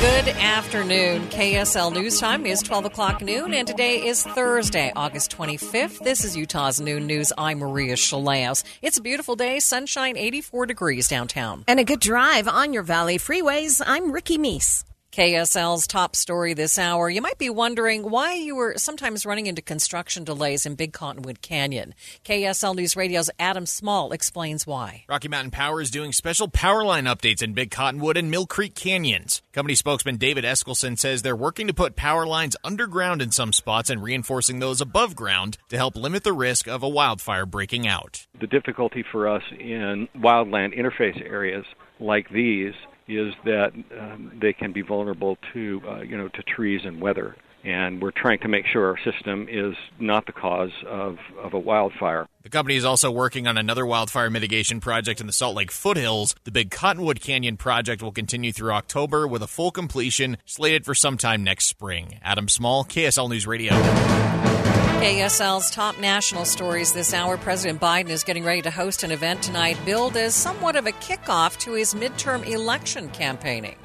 Good afternoon. KSL News Time is 12 o'clock noon, and today is Thursday, August 25th. This is Utah's Noon News. I'm Maria Shilaos. It's a beautiful day, sunshine 84 degrees downtown. And a good drive on your valley freeways. I'm Ricky Meese. KSL's top story this hour. You might be wondering why you were sometimes running into construction delays in Big Cottonwood Canyon. KSL News Radio's Adam Small explains why. Rocky Mountain Power is doing special power line updates in Big Cottonwood and Mill Creek Canyons. Company spokesman David Eskelsen says they're working to put power lines underground in some spots and reinforcing those above ground to help limit the risk of a wildfire breaking out. The difficulty for us in wildland interface areas like these is that um, they can be vulnerable to uh, you know to trees and weather and we're trying to make sure our system is not the cause of, of a wildfire. The company is also working on another wildfire mitigation project in the Salt Lake foothills. The Big Cottonwood Canyon project will continue through October with a full completion slated for sometime next spring. Adam Small, KSL News Radio. KSL's top national stories this hour. President Biden is getting ready to host an event tonight billed as somewhat of a kickoff to his midterm election campaigning.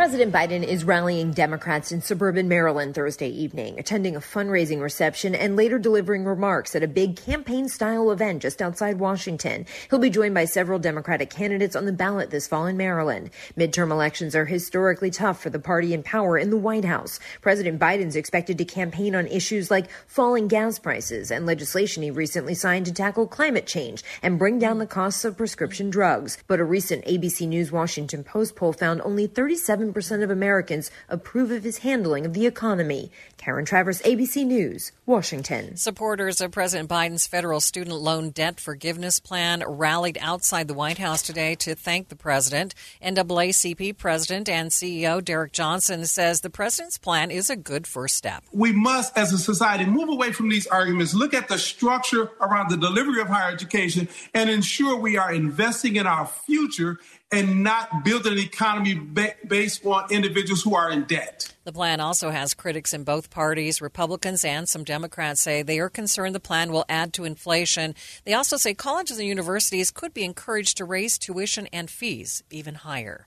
President Biden is rallying Democrats in suburban Maryland Thursday evening, attending a fundraising reception and later delivering remarks at a big campaign style event just outside Washington. He'll be joined by several Democratic candidates on the ballot this fall in Maryland. Midterm elections are historically tough for the party in power in the White House. President Biden's expected to campaign on issues like falling gas prices and legislation he recently signed to tackle climate change and bring down the costs of prescription drugs. But a recent ABC News Washington Post poll found only 37 percent of Americans approve of his handling of the economy. Karen Travers, ABC News, Washington. Supporters of President Biden's federal student loan debt forgiveness plan rallied outside the White House today to thank the president. NAACP president and CEO Derrick Johnson says the president's plan is a good first step. We must, as a society, move away from these arguments, look at the structure around the delivery of higher education, and ensure we are investing in our future and not build an economy ba- based on individuals who are in debt. The plan also has critics in both parties. Republicans and some Democrats say they are concerned the plan will add to inflation. They also say colleges and universities could be encouraged to raise tuition and fees even higher.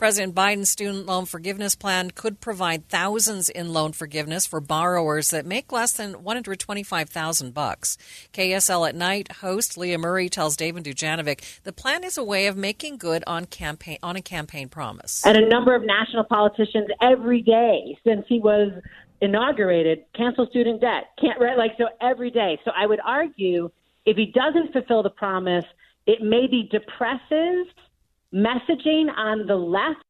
President Biden's student loan forgiveness plan could provide thousands in loan forgiveness for borrowers that make less than 125,000 bucks. KSL at Night host Leah Murray tells David Dujanovic the plan is a way of making good on campaign on a campaign promise. And a number of national politicians every day since he was inaugurated cancel student debt. Can't right like so every day. So I would argue if he doesn't fulfill the promise, it maybe depresses messaging on the left.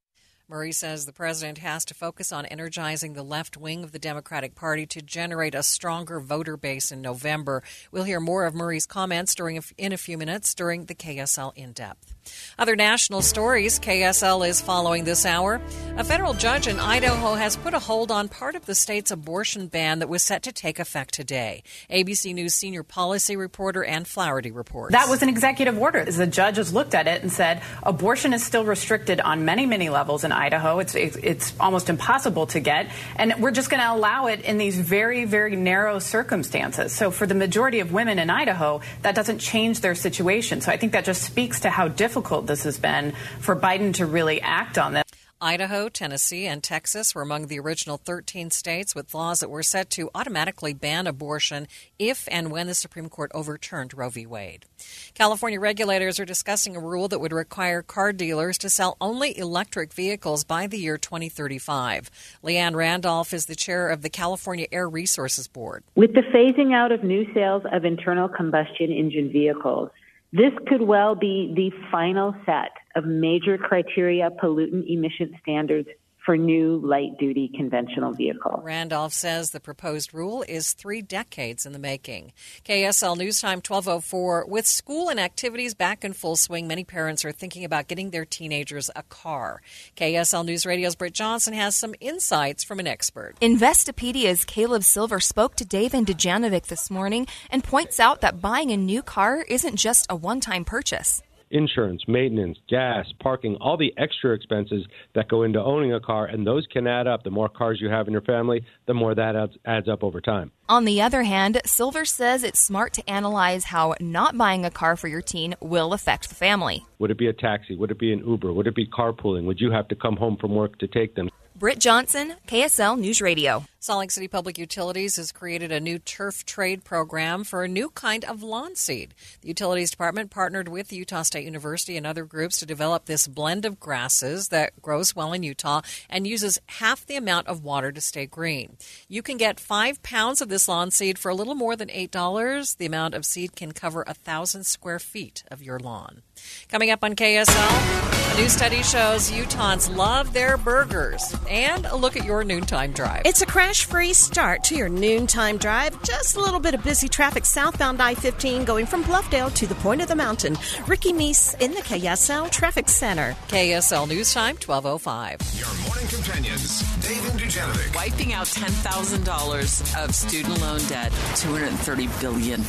Murray says the president has to focus on energizing the left wing of the Democratic Party to generate a stronger voter base in November. We'll hear more of Murray's comments during in a few minutes during the KSL in depth. Other national stories KSL is following this hour. A federal judge in Idaho has put a hold on part of the state's abortion ban that was set to take effect today. ABC News senior policy reporter Anne Flaherty reports. That was an executive order. The judge has looked at it and said abortion is still restricted on many, many levels in Idaho. It's, it's, it's almost impossible to get. And we're just going to allow it in these very, very narrow circumstances. So for the majority of women in Idaho, that doesn't change their situation. So I think that just speaks to how difficult difficult this has been for Biden to really act on this. Idaho, Tennessee, and Texas were among the original 13 states with laws that were set to automatically ban abortion if and when the Supreme Court overturned Roe v. Wade. California regulators are discussing a rule that would require car dealers to sell only electric vehicles by the year 2035. Liane Randolph is the chair of the California Air Resources Board. With the phasing out of new sales of internal combustion engine vehicles, this could well be the final set of major criteria pollutant emission standards for new light duty conventional vehicles. Randolph says the proposed rule is three decades in the making. KSL News Time 1204. With school and activities back in full swing, many parents are thinking about getting their teenagers a car. KSL News Radio's Britt Johnson has some insights from an expert. Investopedia's Caleb Silver spoke to Dave and Dujanovic this morning and points out that buying a new car isn't just a one time purchase insurance, maintenance, gas, parking, all the extra expenses that go into owning a car, and those can add up. The more cars you have in your family, the more that adds, adds up over time. On the other hand, Silver says it's smart to analyze how not buying a car for your teen will affect the family. Would it be a taxi? Would it be an Uber? Would it be carpooling? Would you have to come home from work to take them? Britt Johnson, KSL News Radio. Salt Lake City Public Utilities has created a new turf trade program for a new kind of lawn seed. The Utilities Department partnered with Utah State University and other groups to develop this blend of grasses that grows well in Utah and uses half the amount of water to stay green. You can get five pounds of this lawn seed for a little more than $8. The amount of seed can cover a thousand square feet of your lawn. Coming up on KSL, a new study shows Utahns love their burgers and a look at your noontime drive. It's a crash free start to your noontime drive. Just a little bit of busy traffic southbound I 15 going from Bluffdale to the point of the mountain. Ricky Meese in the KSL Traffic Center. KSL News Time 1205. Your morning companions, Dave and Dujanovic. Wiping out $10,000 of student loan debt, $230 billion.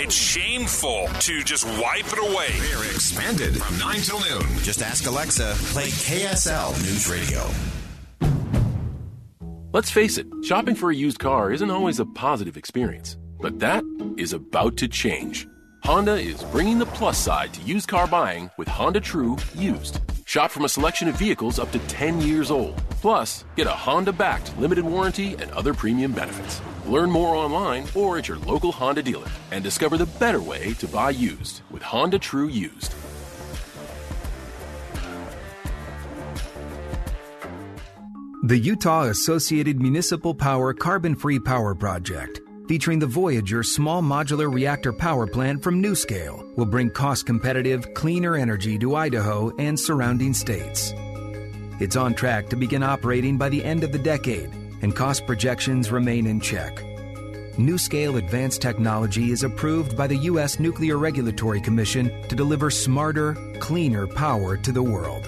It's shameful to just wipe it away. They're expanded from 9 till noon. Just ask Alexa, play KSL News Radio. Let's face it, shopping for a used car isn't always a positive experience. But that is about to change. Honda is bringing the plus side to used car buying with Honda True Used. Shop from a selection of vehicles up to 10 years old. Plus, get a Honda backed limited warranty and other premium benefits. Learn more online or at your local Honda dealer and discover the better way to buy used with Honda True Used. The Utah Associated Municipal Power Carbon Free Power Project, featuring the Voyager small modular reactor power plant from NuScale, will bring cost competitive, cleaner energy to Idaho and surrounding states. It's on track to begin operating by the end of the decade, and cost projections remain in check. NuScale Advanced Technology is approved by the U.S. Nuclear Regulatory Commission to deliver smarter, cleaner power to the world.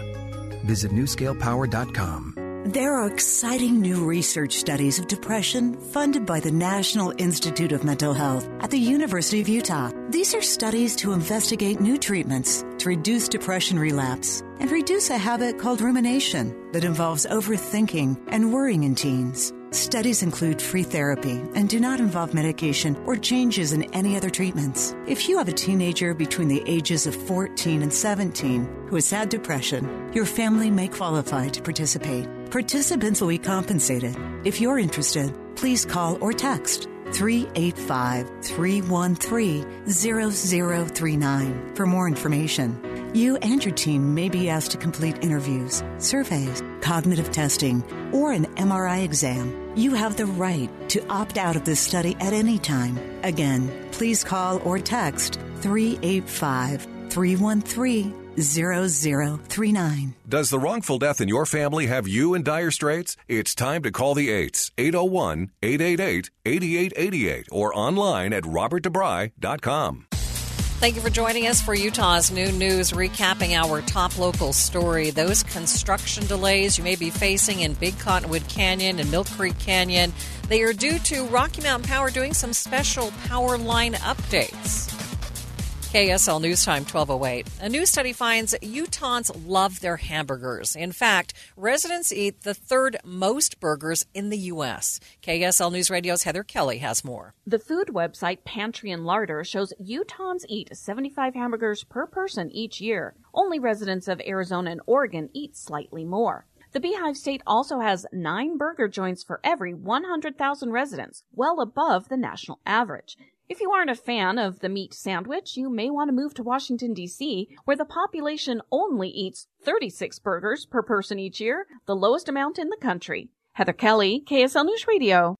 Visit nuscalepower.com. There are exciting new research studies of depression funded by the National Institute of Mental Health at the University of Utah. These are studies to investigate new treatments to reduce depression relapse and reduce a habit called rumination that involves overthinking and worrying in teens. Studies include free therapy and do not involve medication or changes in any other treatments. If you have a teenager between the ages of 14 and 17 who has had depression, your family may qualify to participate. Participants will be compensated. If you're interested, please call or text 385 313 0039 for more information. You and your team may be asked to complete interviews, surveys, cognitive testing, or an MRI exam. You have the right to opt out of this study at any time. Again, please call or text 385 313 0039. Does the wrongful death in your family have you in dire straits? It's time to call the 8s, 801 888 8888, or online at robertdebry.com. Thank you for joining us for Utah's Noon News, recapping our top local story. Those construction delays you may be facing in Big Cottonwood Canyon and Mill Creek Canyon, they are due to Rocky Mountain Power doing some special power line updates. KSL News Time 1208. A new study finds Utahns love their hamburgers. In fact, residents eat the third most burgers in the U.S. KSL News Radio's Heather Kelly has more. The food website Pantry and Larder shows Utahns eat 75 hamburgers per person each year. Only residents of Arizona and Oregon eat slightly more. The Beehive State also has nine burger joints for every 100,000 residents, well above the national average. If you aren't a fan of the meat sandwich, you may want to move to Washington, D.C., where the population only eats 36 burgers per person each year, the lowest amount in the country. Heather Kelly, KSL News Radio.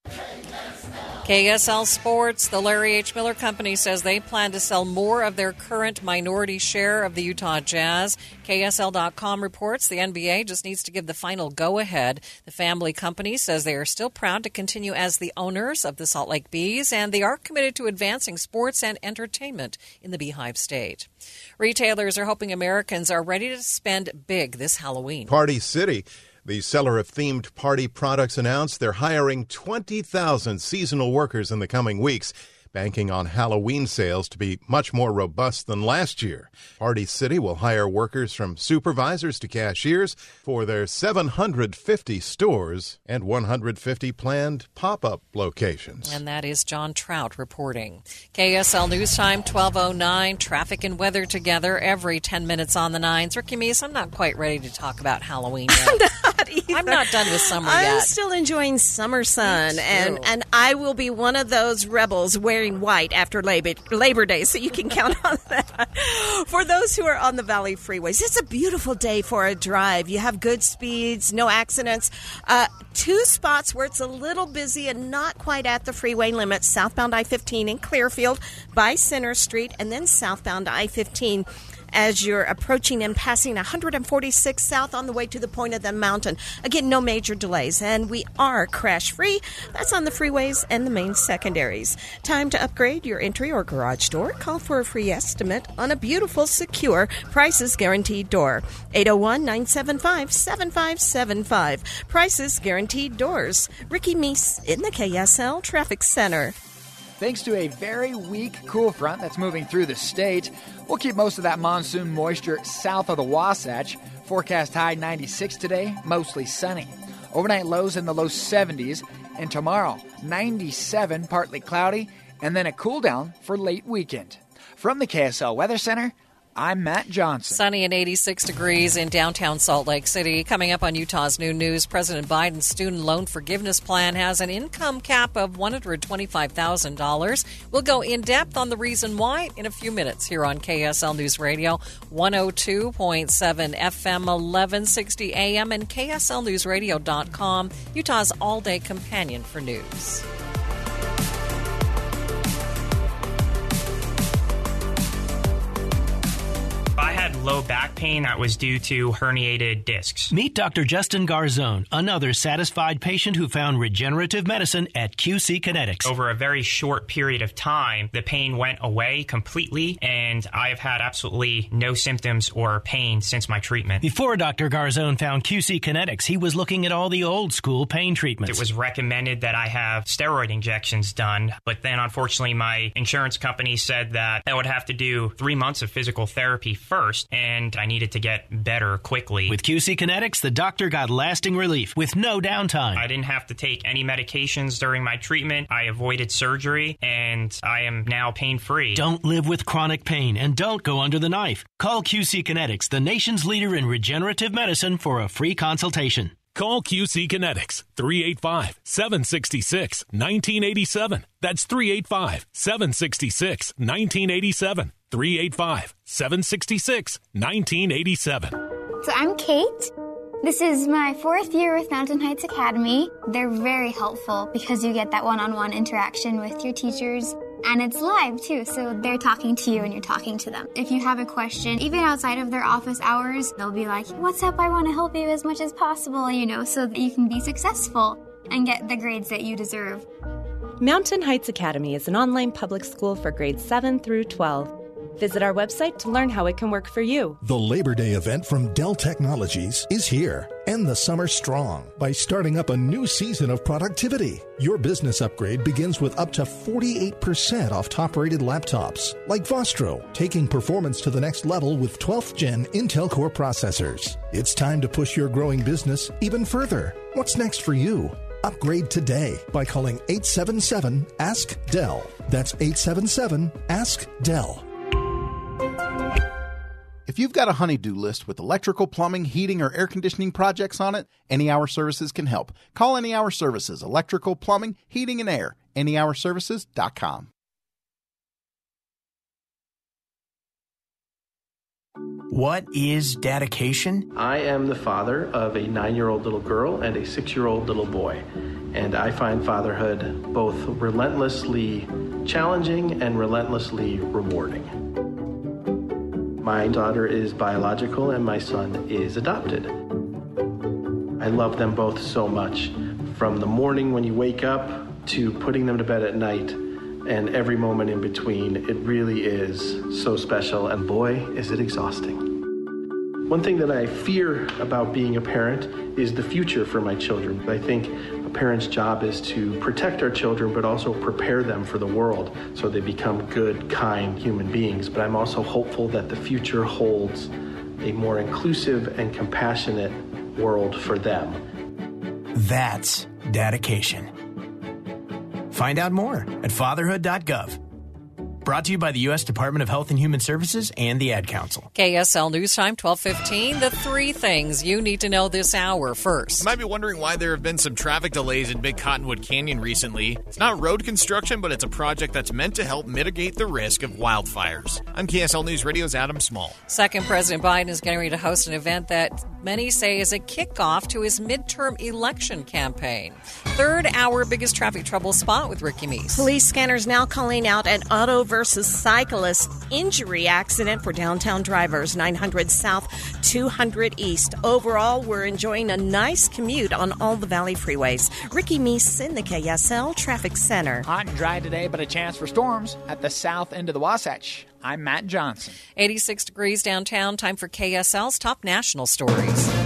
KSL Sports, the Larry H. Miller Company says they plan to sell more of their current minority share of the Utah Jazz. KSL.com reports the NBA just needs to give the final go ahead. The family company says they are still proud to continue as the owners of the Salt Lake Bees, and they are committed to advancing sports and entertainment in the Beehive State. Retailers are hoping Americans are ready to spend big this Halloween. Party City the seller of themed party products announced they're hiring 20,000 seasonal workers in the coming weeks banking on Halloween sales to be much more robust than last year. Party City will hire workers from supervisors to cashiers for their 750 stores and 150 planned pop up locations. And that is John Trout reporting. KSL News Time 1209, traffic and weather together every 10 minutes on the nines. Ricky Meese, I'm not quite ready to talk about Halloween yet. not either. I'm not done with summer I'm yet. still enjoying summer sun, and and I will be one of those rebels wearing white after Labor Labor Day, so you can count on that. For those who are on the Valley freeways, it's a beautiful day for a drive. You have good speeds, no accidents. Uh, two spots where it's a little busy and not quite at the freeway limit: southbound I-15 in Clearfield by Center Street, and then southbound I-15 as you're approaching and passing 146 south on the way to the point of the mountain. Again, no major delays, and we are crash free. That's on the freeways and the main secondaries. Time to upgrade your entry or garage door. Call for a free estimate on a beautiful, secure, prices guaranteed door. 801 975 7575. Prices guaranteed doors. Ricky Meese in the KSL Traffic Center. Thanks to a very weak cool front that's moving through the state, we'll keep most of that monsoon moisture south of the Wasatch. Forecast high 96 today, mostly sunny. Overnight lows in the low 70s, and tomorrow 97, partly cloudy, and then a cool down for late weekend. From the KSL Weather Center, I'm Matt Johnson. Sunny and 86 degrees in downtown Salt Lake City. Coming up on Utah's Noon News, President Biden's student loan forgiveness plan has an income cap of $125,000. We'll go in depth on the reason why in a few minutes here on KSL News Radio, 102.7 FM, 1160 AM, and KSLNewsRadio.com, Utah's all day companion for news. I had low back pain that was due to herniated discs. Meet Dr. Justin Garzone, another satisfied patient who found regenerative medicine at QC Kinetics. Over a very short period of time, the pain went away completely, and I have had absolutely no symptoms or pain since my treatment. Before Dr. Garzone found QC Kinetics, he was looking at all the old school pain treatments. It was recommended that I have steroid injections done, but then unfortunately, my insurance company said that I would have to do three months of physical therapy first, and I needed to get better quickly. With QC Kinetics, the doctor got lasting relief with no downtime. I didn't have to take any medications during my treatment. I avoided surgery, and I am now pain free. Don't live with chronic pain and don't go under the knife. Call QC Kinetics, the nation's leader in regenerative medicine, for a free consultation. Call QC Kinetics 385 766 1987. That's 385 766 1987. 385 766 1987. So I'm Kate. This is my fourth year with Mountain Heights Academy. They're very helpful because you get that one on one interaction with your teachers. And it's live too, so they're talking to you and you're talking to them. If you have a question, even outside of their office hours, they'll be like, What's up? I want to help you as much as possible, you know, so that you can be successful and get the grades that you deserve. Mountain Heights Academy is an online public school for grades 7 through 12. Visit our website to learn how it can work for you. The Labor Day event from Dell Technologies is here. End the summer strong by starting up a new season of productivity. Your business upgrade begins with up to 48% off top rated laptops, like Vostro, taking performance to the next level with 12th gen Intel Core processors. It's time to push your growing business even further. What's next for you? Upgrade today by calling 877 Ask Dell. That's 877 Ask Dell. If you've got a honeydew list with electrical, plumbing, heating, or air conditioning projects on it, Any Hour Services can help. Call Any Hour Services, electrical, plumbing, heating, and air. AnyHourServices.com. What is dedication? I am the father of a nine year old little girl and a six year old little boy. And I find fatherhood both relentlessly challenging and relentlessly rewarding. My daughter is biological and my son is adopted. I love them both so much. From the morning when you wake up to putting them to bed at night and every moment in between, it really is so special. And boy, is it exhausting. One thing that I fear about being a parent is the future for my children. I think parent's job is to protect our children, but also prepare them for the world so they become good, kind human beings. But I'm also hopeful that the future holds a more inclusive and compassionate world for them. That's dedication. Find out more at fatherhood.gov. Brought to you by the U.S. Department of Health and Human Services and the Ad Council. KSL News Time 1215. The three things you need to know this hour first. You might be wondering why there have been some traffic delays in Big Cottonwood Canyon recently. It's not road construction, but it's a project that's meant to help mitigate the risk of wildfires. I'm KSL News Radio's Adam Small. Second, President Biden is getting ready to host an event that many say is a kickoff to his midterm election campaign. Third, our biggest traffic trouble spot with Ricky Meese. Police scanners now calling out an auto versus cyclist injury accident for downtown drivers 900 South, 200 East. Overall, we're enjoying a nice commute on all the Valley freeways. Ricky Meese in the KSL Traffic Center. Hot and dry today, but a chance for storms at the south end of the Wasatch. I'm Matt Johnson. 86 degrees downtown. Time for KSL's top national stories.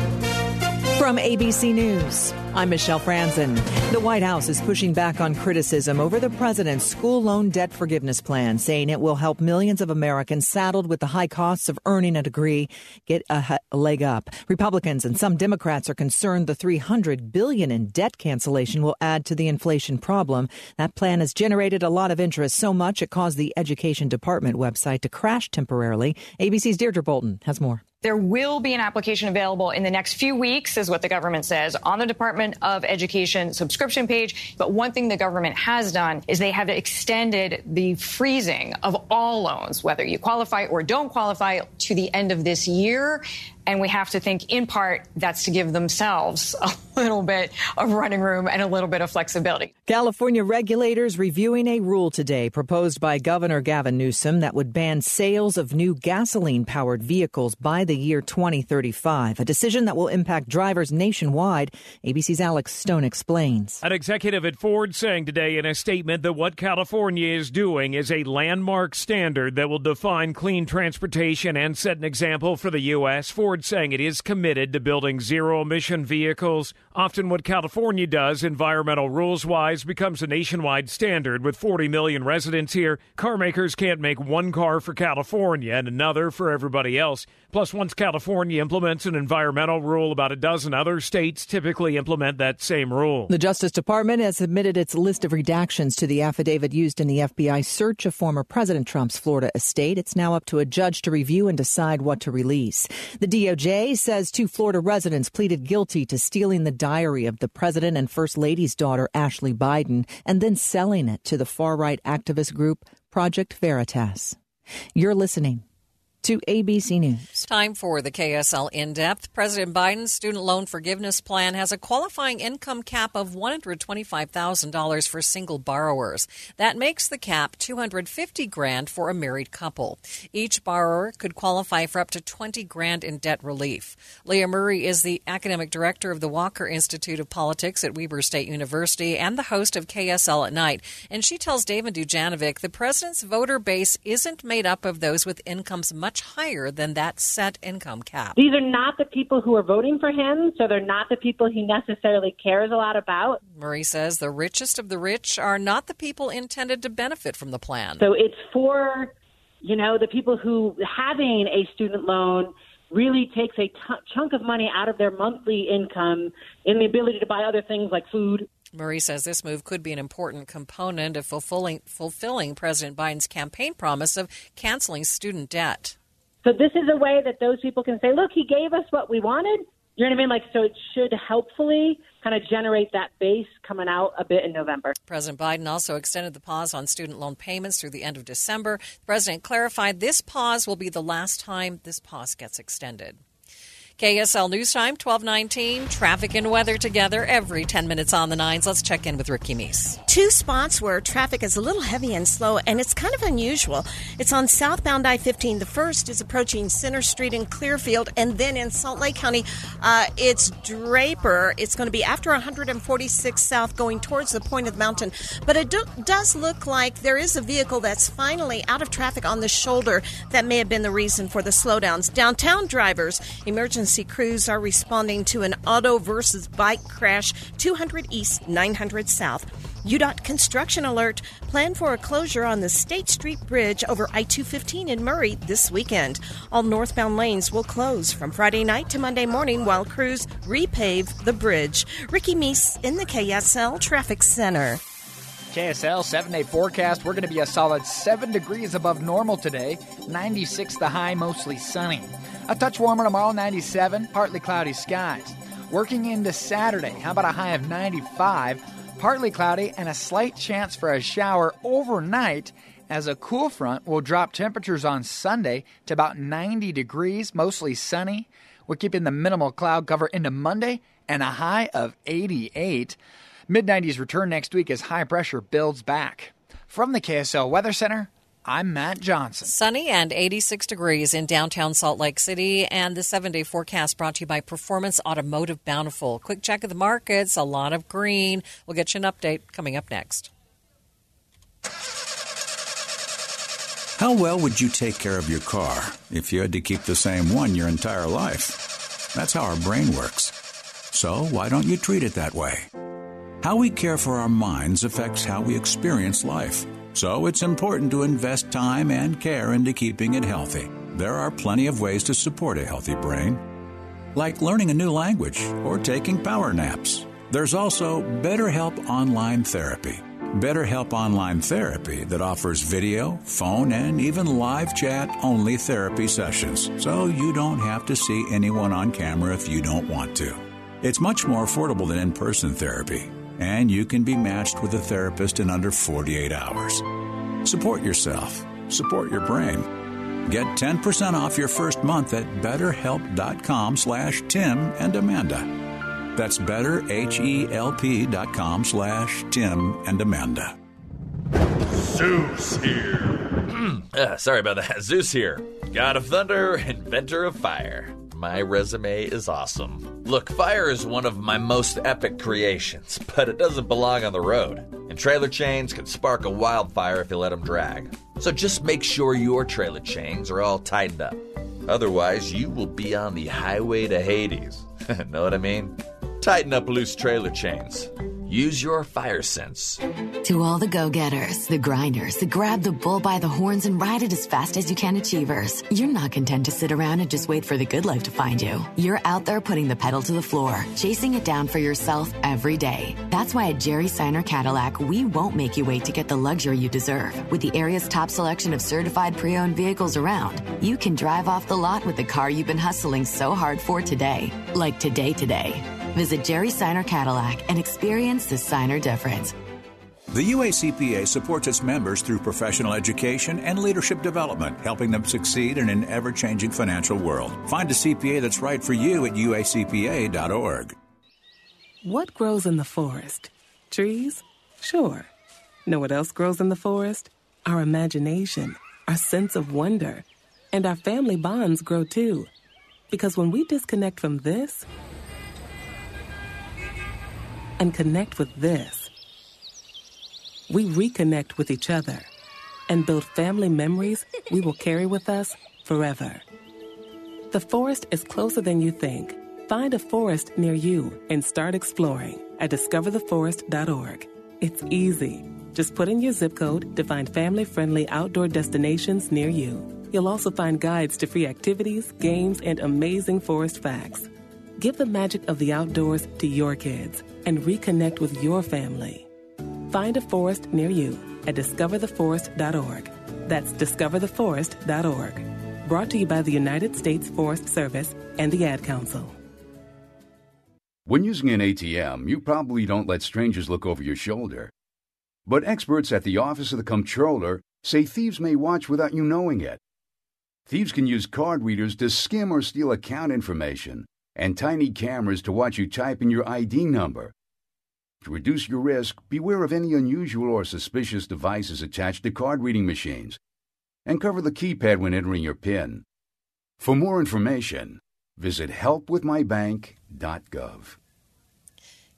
From ABC News, I'm Michelle Franzen. The White House is pushing back on criticism over the president's school loan debt forgiveness plan, saying it will help millions of Americans saddled with the high costs of earning a degree get a, leg up. Republicans and some Democrats are concerned the 300 billion in debt cancellation will add to the inflation problem. That plan has generated a lot of interest, so much it caused the Education Department website to crash temporarily. ABC's Deirdre Bolton has more. There will be an application available in the next few weeks, is what the government says, on the Department of Education subscription page. But one thing the government has done is they have extended the freezing of all loans, whether you qualify or don't qualify, to the end of this year. And we have to think, in part, that's to give themselves a little bit of running room and a little bit of flexibility. California regulators reviewing a rule today proposed by Governor Gavin Newsom that would ban sales of new gasoline powered vehicles by the year 2035, a decision that will impact drivers nationwide. ABC's Alex Stone explains. An executive at Ford saying today in a statement that what California is doing is a landmark standard that will define clean transportation and set an example for the U.S. Saying it is committed to building zero emission vehicles. Often, what California does, environmental rules wise, becomes a nationwide standard. With 40 million residents here, car makers can't make one car for California and another for everybody else. Plus, once California implements an environmental rule, about a dozen other states typically implement that same rule. The Justice Department has submitted its list of redactions to the affidavit used in the FBI search of former President Trump's Florida estate. It's now up to a judge to review and decide what to release. The DOJ says two Florida residents pleaded guilty to stealing the diary of the president and first lady's daughter, Ashley Biden, and then selling it to the far right activist group Project Veritas. You're listening to ABC News. Time for the KSL in depth. President Biden's student loan forgiveness plan has a qualifying income cap of $125,000 for single borrowers. That makes the cap 250 grand for a married couple. Each borrower could qualify for up to 20 grand in debt relief. Leah Murray is the academic director of the Walker Institute of Politics at Weber State University and the host of KSL at Night. And she tells David Dujanovic the president's voter base isn't made up of those with incomes much higher than that set income cap. These are not the people who are voting for him, so they're not the people he necessarily cares a lot about. Murray says the richest of the rich are not the people intended to benefit from the plan. So it's for, you know, the people who having a student loan really takes a t- chunk of money out of their monthly income in the ability to buy other things like food. Murray says this move could be an important component of fulfilling, fulfilling President Biden's campaign promise of canceling student debt. So this is a way that those people can say, look, he gave us what we wanted. You know what I mean? Like, so it should helpfully kind of generate that base coming out a bit in November. President Biden also extended the pause on student loan payments through the end of December. The president clarified this pause will be the last time this pause gets extended. KSL News Time, 1219. Traffic and weather together every 10 minutes on the nines. Let's check in with Ricky Meese. Two spots where traffic is a little heavy and slow, and it's kind of unusual. It's on southbound I 15. The first is approaching Center Street in Clearfield, and then in Salt Lake County, uh, it's Draper. It's going to be after 146 South going towards the point of the mountain. But it do- does look like there is a vehicle that's finally out of traffic on the shoulder that may have been the reason for the slowdowns. Downtown drivers, emergency emergency crews are responding to an auto versus bike crash 200 East, 900 South. UDOT construction alert. Plan for a closure on the State Street Bridge over I 215 in Murray this weekend. All northbound lanes will close from Friday night to Monday morning while crews repave the bridge. Ricky Meese in the KSL Traffic Center. KSL seven day forecast. We're going to be a solid 7 degrees above normal today. 96 the high, mostly sunny. A touch warmer tomorrow, 97, partly cloudy skies. Working into Saturday, how about a high of 95? Partly cloudy and a slight chance for a shower overnight as a cool front will drop temperatures on Sunday to about 90 degrees, mostly sunny. We're keeping the minimal cloud cover into Monday and a high of 88. Mid 90s return next week as high pressure builds back. From the KSL Weather Center, I'm Matt Johnson. Sunny and 86 degrees in downtown Salt Lake City. And the seven day forecast brought to you by Performance Automotive Bountiful. Quick check of the markets, a lot of green. We'll get you an update coming up next. How well would you take care of your car if you had to keep the same one your entire life? That's how our brain works. So why don't you treat it that way? How we care for our minds affects how we experience life. So it's important to invest time and care into keeping it healthy. There are plenty of ways to support a healthy brain, like learning a new language or taking power naps. There's also BetterHelp Online Therapy. BetterHelp Online Therapy that offers video, phone, and even live chat only therapy sessions, so you don't have to see anyone on camera if you don't want to. It's much more affordable than in person therapy and you can be matched with a therapist in under 48 hours. Support yourself. Support your brain. Get 10% off your first month at betterhelp.com slash Tim and Amanda. That's betterhelp.com slash Tim and Amanda. Zeus here. uh, sorry about that. Zeus here. God of thunder, inventor of fire. My resume is awesome. Look, fire is one of my most epic creations, but it doesn't belong on the road. And trailer chains can spark a wildfire if you let them drag. So just make sure your trailer chains are all tightened up. Otherwise, you will be on the highway to Hades. know what I mean? Tighten up loose trailer chains. Use your fire sense. To all the go getters, the grinders, the grab the bull by the horns and ride it as fast as you can achievers, you're not content to sit around and just wait for the good life to find you. You're out there putting the pedal to the floor, chasing it down for yourself every day. That's why at Jerry Seiner Cadillac, we won't make you wait to get the luxury you deserve. With the area's top selection of certified pre owned vehicles around, you can drive off the lot with the car you've been hustling so hard for today. Like today, today. Visit Jerry Seiner Cadillac and experience the Seiner difference. The UACPA supports its members through professional education and leadership development, helping them succeed in an ever changing financial world. Find a CPA that's right for you at uacpa.org. What grows in the forest? Trees? Sure. Know what else grows in the forest? Our imagination, our sense of wonder, and our family bonds grow too. Because when we disconnect from this and connect with this, we reconnect with each other and build family memories we will carry with us forever. The forest is closer than you think. Find a forest near you and start exploring at discovertheforest.org. It's easy. Just put in your zip code to find family friendly outdoor destinations near you. You'll also find guides to free activities, games, and amazing forest facts. Give the magic of the outdoors to your kids and reconnect with your family. Find a forest near you at discovertheforest.org. That's discovertheforest.org. Brought to you by the United States Forest Service and the Ad Council. When using an ATM, you probably don't let strangers look over your shoulder. But experts at the Office of the Comptroller say thieves may watch without you knowing it. Thieves can use card readers to skim or steal account information and tiny cameras to watch you type in your ID number. To reduce your risk, beware of any unusual or suspicious devices attached to card reading machines and cover the keypad when entering your PIN. For more information, visit helpwithmybank.gov.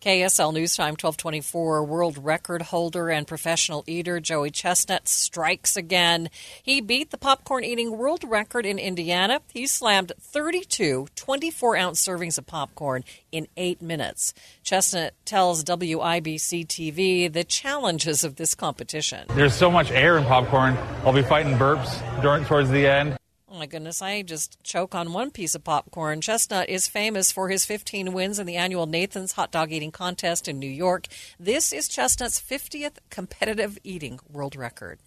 KSL News Time 1224 world record holder and professional eater Joey Chestnut strikes again. He beat the popcorn eating world record in Indiana. He slammed 32 24 ounce servings of popcorn in eight minutes. Chestnut tells WIBC TV the challenges of this competition. There's so much air in popcorn. I'll be fighting burps during towards the end. Oh my goodness, I just choke on one piece of popcorn. Chestnut is famous for his 15 wins in the annual Nathan's Hot Dog Eating Contest in New York. This is Chestnut's 50th competitive eating world record.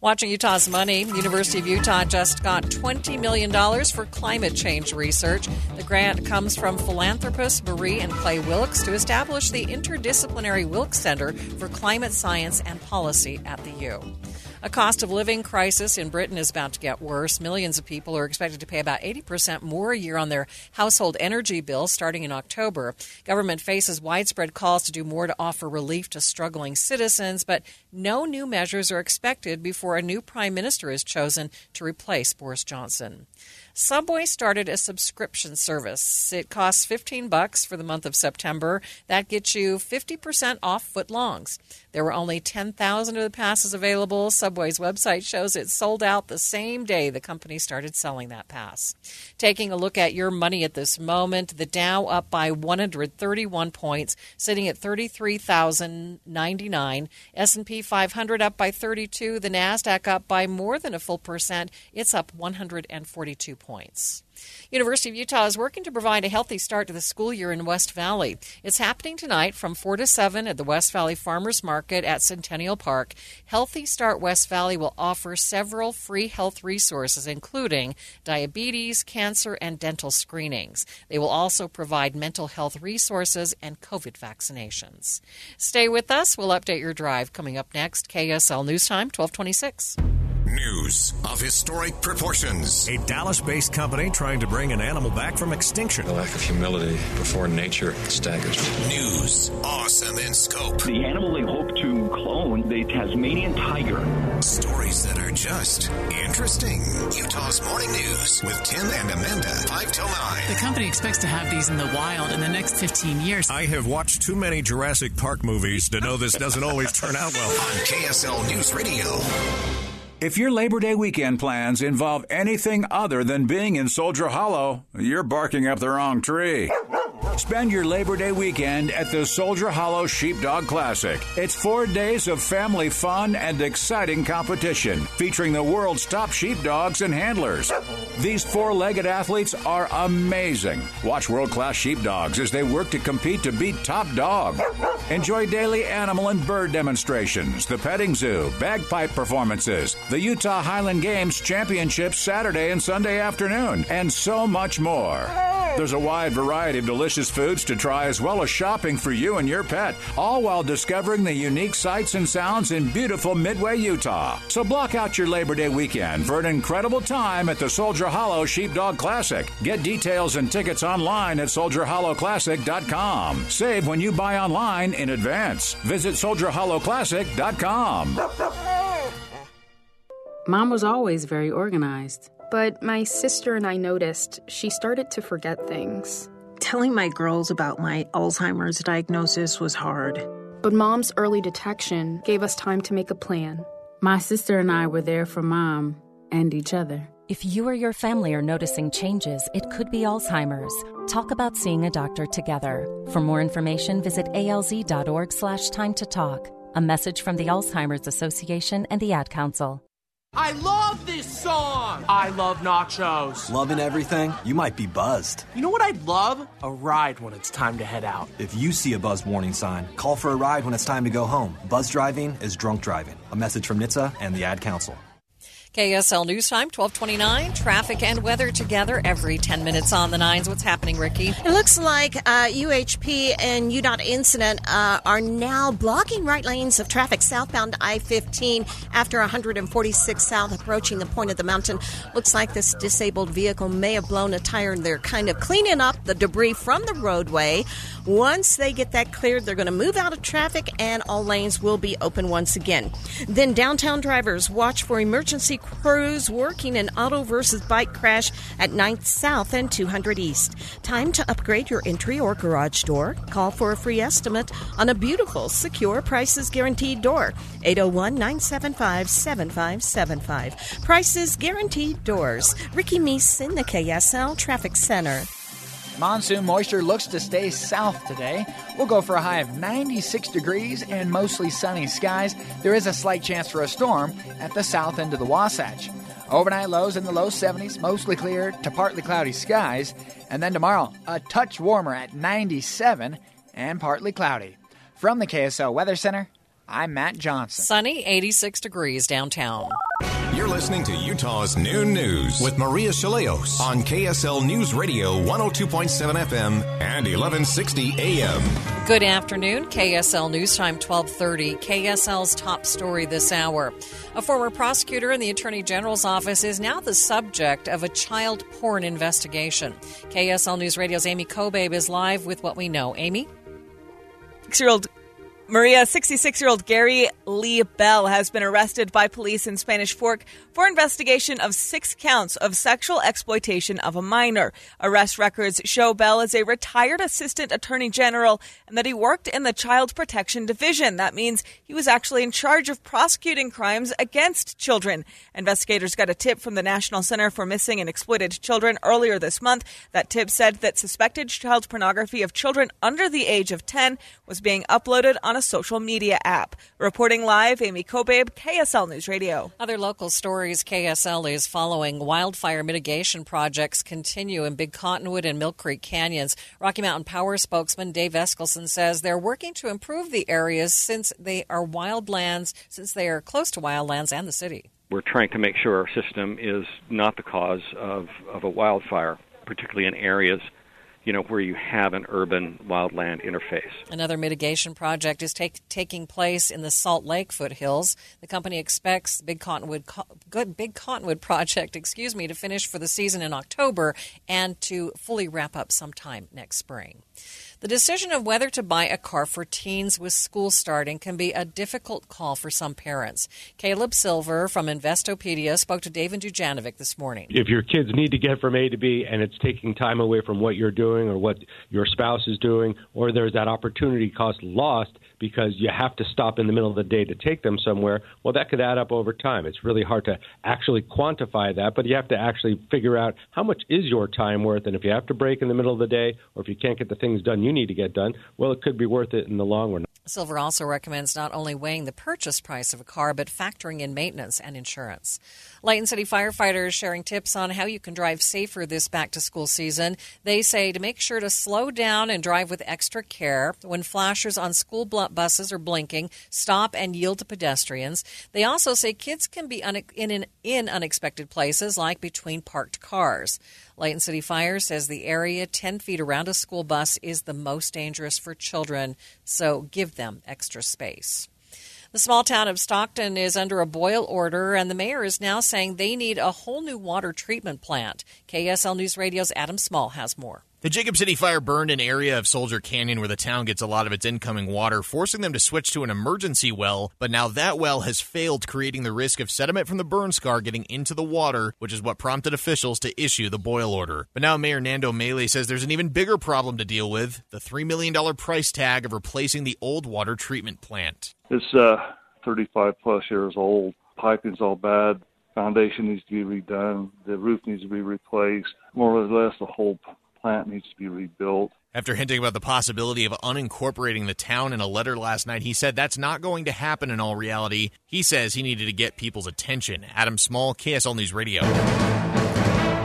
Watching Utah's money, University of Utah just got $20 million for climate change research. The grant comes from philanthropists Marie and Clay Wilkes to establish the Interdisciplinary Wilkes Center for Climate Science and Policy at the U. A cost of living crisis in Britain is about to get worse. Millions of people are expected to pay about 80% more a year on their household energy bills starting in October. Government faces widespread calls to do more to offer relief to struggling citizens, but no new measures are expected before a new prime minister is chosen to replace Boris Johnson. Subway started a subscription service. It costs 15 bucks for the month of September. That gets you 50% off footlongs. There were only 10,000 of the passes available. Subway's website shows it sold out the same day the company started selling that pass. Taking a look at your money at this moment, the Dow up by 131 points, sitting at 33,099. S&P 500 up by 32. The Nasdaq up by more than a full percent. It's up 142 points. University of Utah is working to provide a healthy start to the school year in West Valley. It's happening tonight from 4 to 7 at the West Valley Farmers Market at Centennial Park. Healthy Start West Valley will offer several free health resources, including diabetes, cancer, and dental screenings. They will also provide mental health resources and COVID vaccinations. Stay with us. We'll update your drive coming up next. KSL News Time, 1226. News of historic proportions. A Dallas based company trying to bring an animal back from extinction. The lack of humility before nature staggers me. News, awesome in scope. The animal they hope to clone, the Tasmanian tiger. Stories that are just interesting. Utah's Morning News with Tim and Amanda, 5 till 9. The company expects to have these in the wild in the next 15 years. I have watched too many Jurassic Park movies to know this doesn't always turn out well. On KSL News Radio. If your Labor Day weekend plans involve anything other than being in Soldier Hollow, you're barking up the wrong tree. Spend your Labor Day weekend at the Soldier Hollow Sheepdog Classic. It's four days of family fun and exciting competition featuring the world's top sheepdogs and handlers. These four legged athletes are amazing. Watch world class sheepdogs as they work to compete to beat top dog. Enjoy daily animal and bird demonstrations, the petting zoo, bagpipe performances, the Utah Highland Games Championships Saturday and Sunday afternoon, and so much more. There's a wide variety of delicious foods to try as well as shopping for you and your pet, all while discovering the unique sights and sounds in beautiful Midway, Utah. So block out your Labor Day weekend for an incredible time at the Soldier Hollow Sheepdog Classic. Get details and tickets online at soldierhollowclassic.com. Save when you buy online in advance. Visit soldierhollowclassic.com. Mom was always very organized. But my sister and I noticed she started to forget things. Telling my girls about my Alzheimer's diagnosis was hard. But mom's early detection gave us time to make a plan. My sister and I were there for mom and each other. If you or your family are noticing changes, it could be Alzheimer's. Talk about seeing a doctor together. For more information, visit alz.org slash time to talk. A message from the Alzheimer's Association and the Ad Council. I love this song! I love nachos. Loving everything? You might be buzzed. You know what I'd love? A ride when it's time to head out. If you see a buzz warning sign, call for a ride when it's time to go home. Buzz driving is drunk driving. A message from NHTSA and the Ad Council. KSL News Time, 1229. Traffic and weather together every 10 minutes on the nines. What's happening, Ricky? It looks like uh, UHP and UDOT incident uh, are now blocking right lanes of traffic southbound I 15 after 146 south approaching the point of the mountain. Looks like this disabled vehicle may have blown a tire and they're kind of cleaning up the debris from the roadway. Once they get that cleared, they're going to move out of traffic and all lanes will be open once again. Then downtown drivers watch for emergency crews working an auto versus bike crash at 9th South and 200 East. Time to upgrade your entry or garage door. Call for a free estimate on a beautiful, secure, prices guaranteed door. 801 975 7575. Prices guaranteed doors. Ricky Meese in the KSL Traffic Center. Monsoon moisture looks to stay south today. We'll go for a high of 96 degrees and mostly sunny skies. There is a slight chance for a storm at the south end of the Wasatch. Overnight lows in the low 70s, mostly clear to partly cloudy skies. And then tomorrow, a touch warmer at 97 and partly cloudy. From the KSL Weather Center, I'm Matt Johnson. Sunny, 86 degrees downtown. You're listening to Utah's Noon News with Maria Shilaos on KSL News Radio 102.7 FM and 1160 AM. Good afternoon. KSL News Time 1230. KSL's top story this hour. A former prosecutor in the Attorney General's office is now the subject of a child porn investigation. KSL News Radio's Amy Kobabe is live with what we know. Amy? Six-year-old Maria, 66 year old Gary Lee Bell has been arrested by police in Spanish Fork for investigation of six counts of sexual exploitation of a minor. Arrest records show Bell is a retired assistant attorney general and that he worked in the child protection division. That means he was actually in charge of prosecuting crimes against children. Investigators got a tip from the National Center for Missing and Exploited Children earlier this month. That tip said that suspected child pornography of children under the age of 10 was being uploaded on a social media app. Reporting live, Amy Kobabe, KSL News Radio. Other local stories KSL is following wildfire mitigation projects continue in Big Cottonwood and Mill Creek Canyons. Rocky Mountain Power spokesman Dave Eskelsen says they're working to improve the areas since they are wildlands, since they are close to wildlands and the city. We're trying to make sure our system is not the cause of, of a wildfire, particularly in areas you know, where you have an urban wildland interface. Another mitigation project is take, taking place in the Salt Lake foothills. The company expects the Big Cottonwood good Big Cottonwood project, excuse me, to finish for the season in October and to fully wrap up sometime next spring. The decision of whether to buy a car for teens with school starting can be a difficult call for some parents. Caleb Silver from Investopedia spoke to David Dujanovic this morning. If your kids need to get from A to B and it's taking time away from what you're doing or what your spouse is doing, or there's that opportunity cost lost because you have to stop in the middle of the day to take them somewhere, well, that could add up over time. It's really hard to actually quantify that, but you have to actually figure out how much is your time worth. And if you have to break in the middle of the day or if you can't get the things done you need to get done, well, it could be worth it in the long run. Silver also recommends not only weighing the purchase price of a car, but factoring in maintenance and insurance. Layton City firefighters sharing tips on how you can drive safer this back to school season. They say to make sure to slow down and drive with extra care. When flashers on school buses are blinking, stop and yield to pedestrians. They also say kids can be in, in unexpected places like between parked cars. Layton City Fire says the area 10 feet around a school bus is the most dangerous for children, so give them extra space. The small town of Stockton is under a boil order, and the mayor is now saying they need a whole new water treatment plant. KSL News Radio's Adam Small has more. The Jacob City fire burned an area of Soldier Canyon where the town gets a lot of its incoming water, forcing them to switch to an emergency well. But now that well has failed, creating the risk of sediment from the burn scar getting into the water, which is what prompted officials to issue the boil order. But now Mayor Nando Meli says there's an even bigger problem to deal with the $3 million price tag of replacing the old water treatment plant. It's uh, 35 plus years old. Piping's all bad. Foundation needs to be redone. The roof needs to be replaced. More or less, the whole plant needs to be rebuilt. After hinting about the possibility of unincorporating the town in a letter last night, he said that's not going to happen in all reality. He says he needed to get people's attention. Adam Small, KSL News Radio.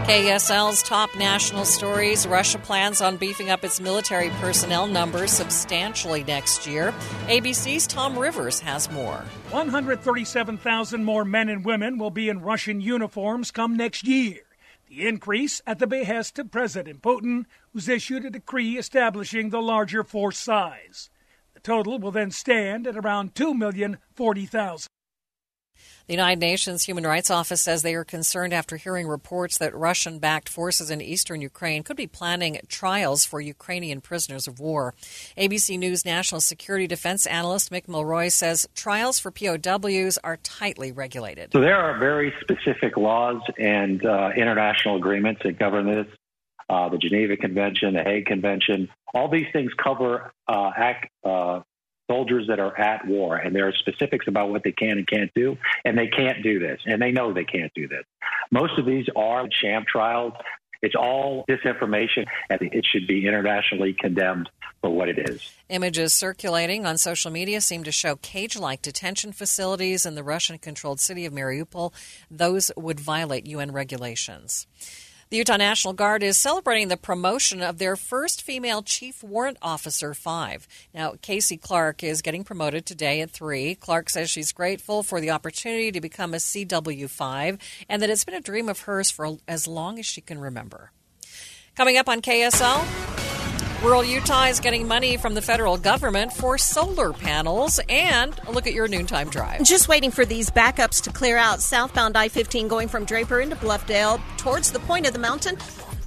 KSL's top national stories Russia plans on beefing up its military personnel numbers substantially next year. ABC's Tom Rivers has more. 137,000 more men and women will be in Russian uniforms come next year. The increase at the behest of President Putin, who's issued a decree establishing the larger force size. The total will then stand at around 2,040,000. The United Nations Human Rights Office says they are concerned after hearing reports that Russian backed forces in eastern Ukraine could be planning trials for Ukrainian prisoners of war. ABC News national security defense analyst Mick Mulroy says trials for POWs are tightly regulated. So there are very specific laws and uh, international agreements that govern this. Uh, the Geneva Convention, the Hague Convention, all these things cover uh, act, uh, soldiers that are at war, and there are specifics about what they can and can't do, and they can't do this, and they know they can't do this. Most of these are sham trials. It's all disinformation, and it should be internationally condemned for what it is. Images circulating on social media seem to show cage like detention facilities in the Russian controlled city of Mariupol. Those would violate UN regulations. The Utah National Guard is celebrating the promotion of their first female Chief Warrant Officer 5. Now, Casey Clark is getting promoted today at 3. Clark says she's grateful for the opportunity to become a CW 5 and that it's been a dream of hers for as long as she can remember. Coming up on KSL. Rural Utah is getting money from the federal government for solar panels and a look at your noontime drive. Just waiting for these backups to clear out southbound I 15 going from Draper into Bluffdale towards the point of the mountain.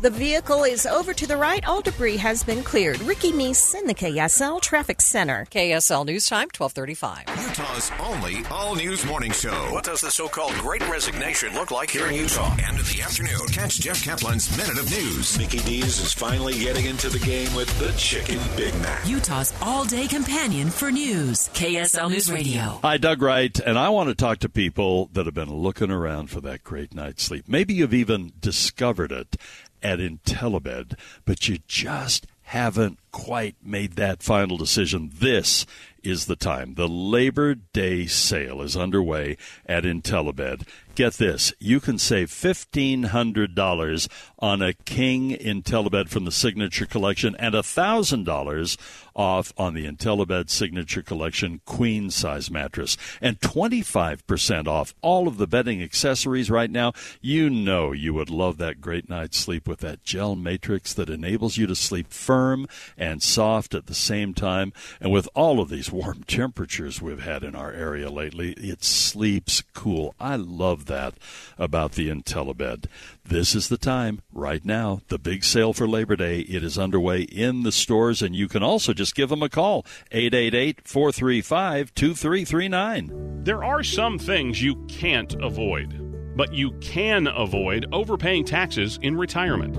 The vehicle is over to the right. All debris has been cleared. Ricky Meese in the KSL Traffic Center. KSL News Time, 1235. Utah's only all-news morning show. What does the so-called Great Resignation look like here in Utah? And in the afternoon, catch Jeff Caplan's Minute of News. Mickey D's is finally getting into the game with the Chicken Big Mac. Utah's all-day companion for news. KSL News Radio. Hi, Doug Wright, and I want to talk to people that have been looking around for that great night's sleep. Maybe you've even discovered it at IntelliBed, but you just haven't quite made that final decision. This is the time. The Labor Day sale is underway at IntelliBed. Get this, you can save $1,500 on a King IntelliBed from the Signature Collection and $1,000 off on the IntelliBed Signature Collection queen size mattress and 25% off all of the bedding accessories right now. You know you would love that great night's sleep with that gel matrix that enables you to sleep firm and soft at the same time. And with all of these warm temperatures we've had in our area lately, it sleeps cool. I love that about the IntelliBed. This is the time right now. The big sale for Labor Day. It is underway in the stores, and you can also just give them a call 888 435 2339. There are some things you can't avoid, but you can avoid overpaying taxes in retirement.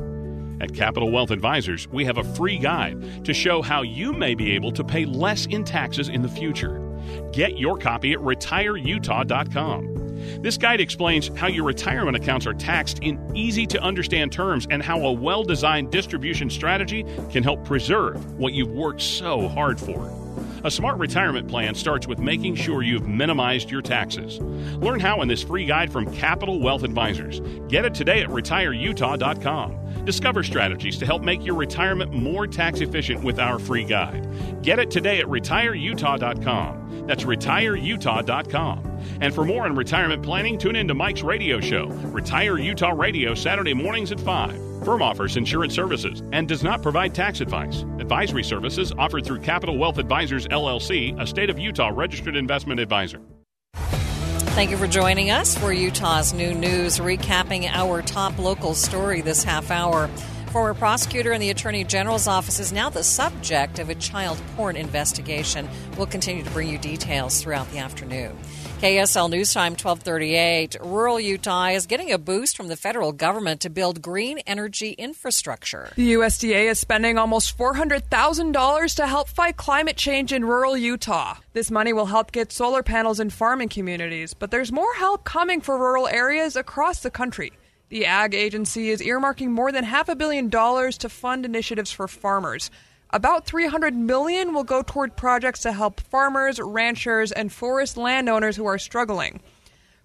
At Capital Wealth Advisors, we have a free guide to show how you may be able to pay less in taxes in the future. Get your copy at retireutah.com. This guide explains how your retirement accounts are taxed in easy to understand terms and how a well designed distribution strategy can help preserve what you've worked so hard for. A smart retirement plan starts with making sure you've minimized your taxes. Learn how in this free guide from Capital Wealth Advisors. Get it today at retireutah.com. Discover strategies to help make your retirement more tax efficient with our free guide. Get it today at retireutah.com. That's retireutah.com. And for more on retirement planning, tune in to Mike's radio show, Retire Utah Radio, Saturday mornings at 5. firm offers insurance services and does not provide tax advice. Advisory services offered through Capital Wealth Advisors LLC, a state of Utah registered investment advisor. Thank you for joining us for Utah's Noon News, recapping our top local story this half hour. Former prosecutor in the Attorney General's office is now the subject of a child porn investigation. We'll continue to bring you details throughout the afternoon. KSL News Time 1238. Rural Utah is getting a boost from the federal government to build green energy infrastructure. The USDA is spending almost $400,000 to help fight climate change in rural Utah. This money will help get solar panels in farming communities, but there's more help coming for rural areas across the country. The Ag Agency is earmarking more than half a billion dollars to fund initiatives for farmers. About 300 million will go toward projects to help farmers, ranchers, and forest landowners who are struggling.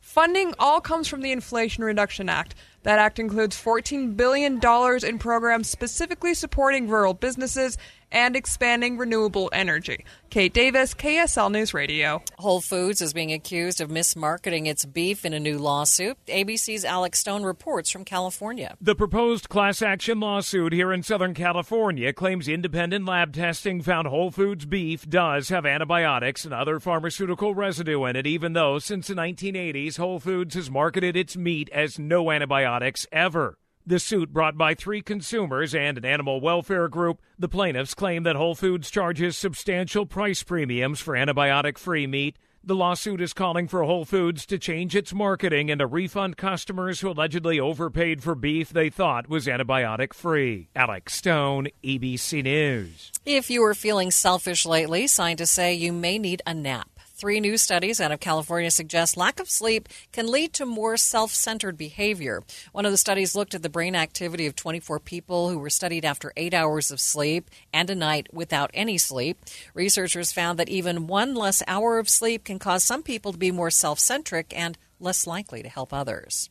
Funding all comes from the Inflation Reduction Act. That act includes $14 billion in programs specifically supporting rural businesses and expanding renewable energy. Kate Davis, KSL News Radio. Whole Foods is being accused of mismarketing its beef in a new lawsuit. ABC's Alex Stone reports from California. The proposed class action lawsuit here in Southern California claims independent lab testing found Whole Foods beef does have antibiotics and other pharmaceutical residue in it, even though since the 1980s, Whole Foods has marketed its meat as no antibiotics ever. The suit brought by three consumers and an animal welfare group. The plaintiffs claim that Whole Foods charges substantial price premiums for antibiotic free meat. The lawsuit is calling for Whole Foods to change its marketing and to refund customers who allegedly overpaid for beef they thought was antibiotic free. Alex Stone, ABC News. If you are feeling selfish lately, scientists say you may need a nap. Three new studies out of California suggest lack of sleep can lead to more self centered behavior. One of the studies looked at the brain activity of 24 people who were studied after eight hours of sleep and a night without any sleep. Researchers found that even one less hour of sleep can cause some people to be more self centric and less likely to help others.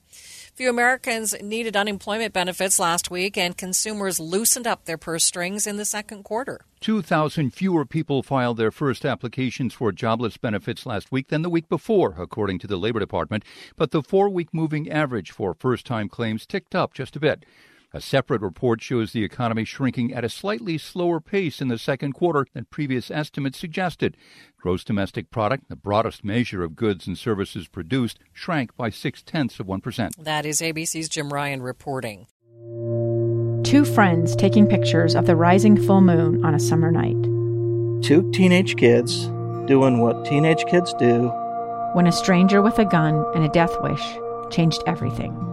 Few Americans needed unemployment benefits last week, and consumers loosened up their purse strings in the second quarter. 2,000 fewer people filed their first applications for jobless benefits last week than the week before, according to the Labor Department. But the four week moving average for first time claims ticked up just a bit. A separate report shows the economy shrinking at a slightly slower pace in the second quarter than previous estimates suggested. Gross domestic product, the broadest measure of goods and services produced, shrank by six tenths of 1%. That is ABC's Jim Ryan reporting. Two friends taking pictures of the rising full moon on a summer night. Two teenage kids doing what teenage kids do. When a stranger with a gun and a death wish changed everything.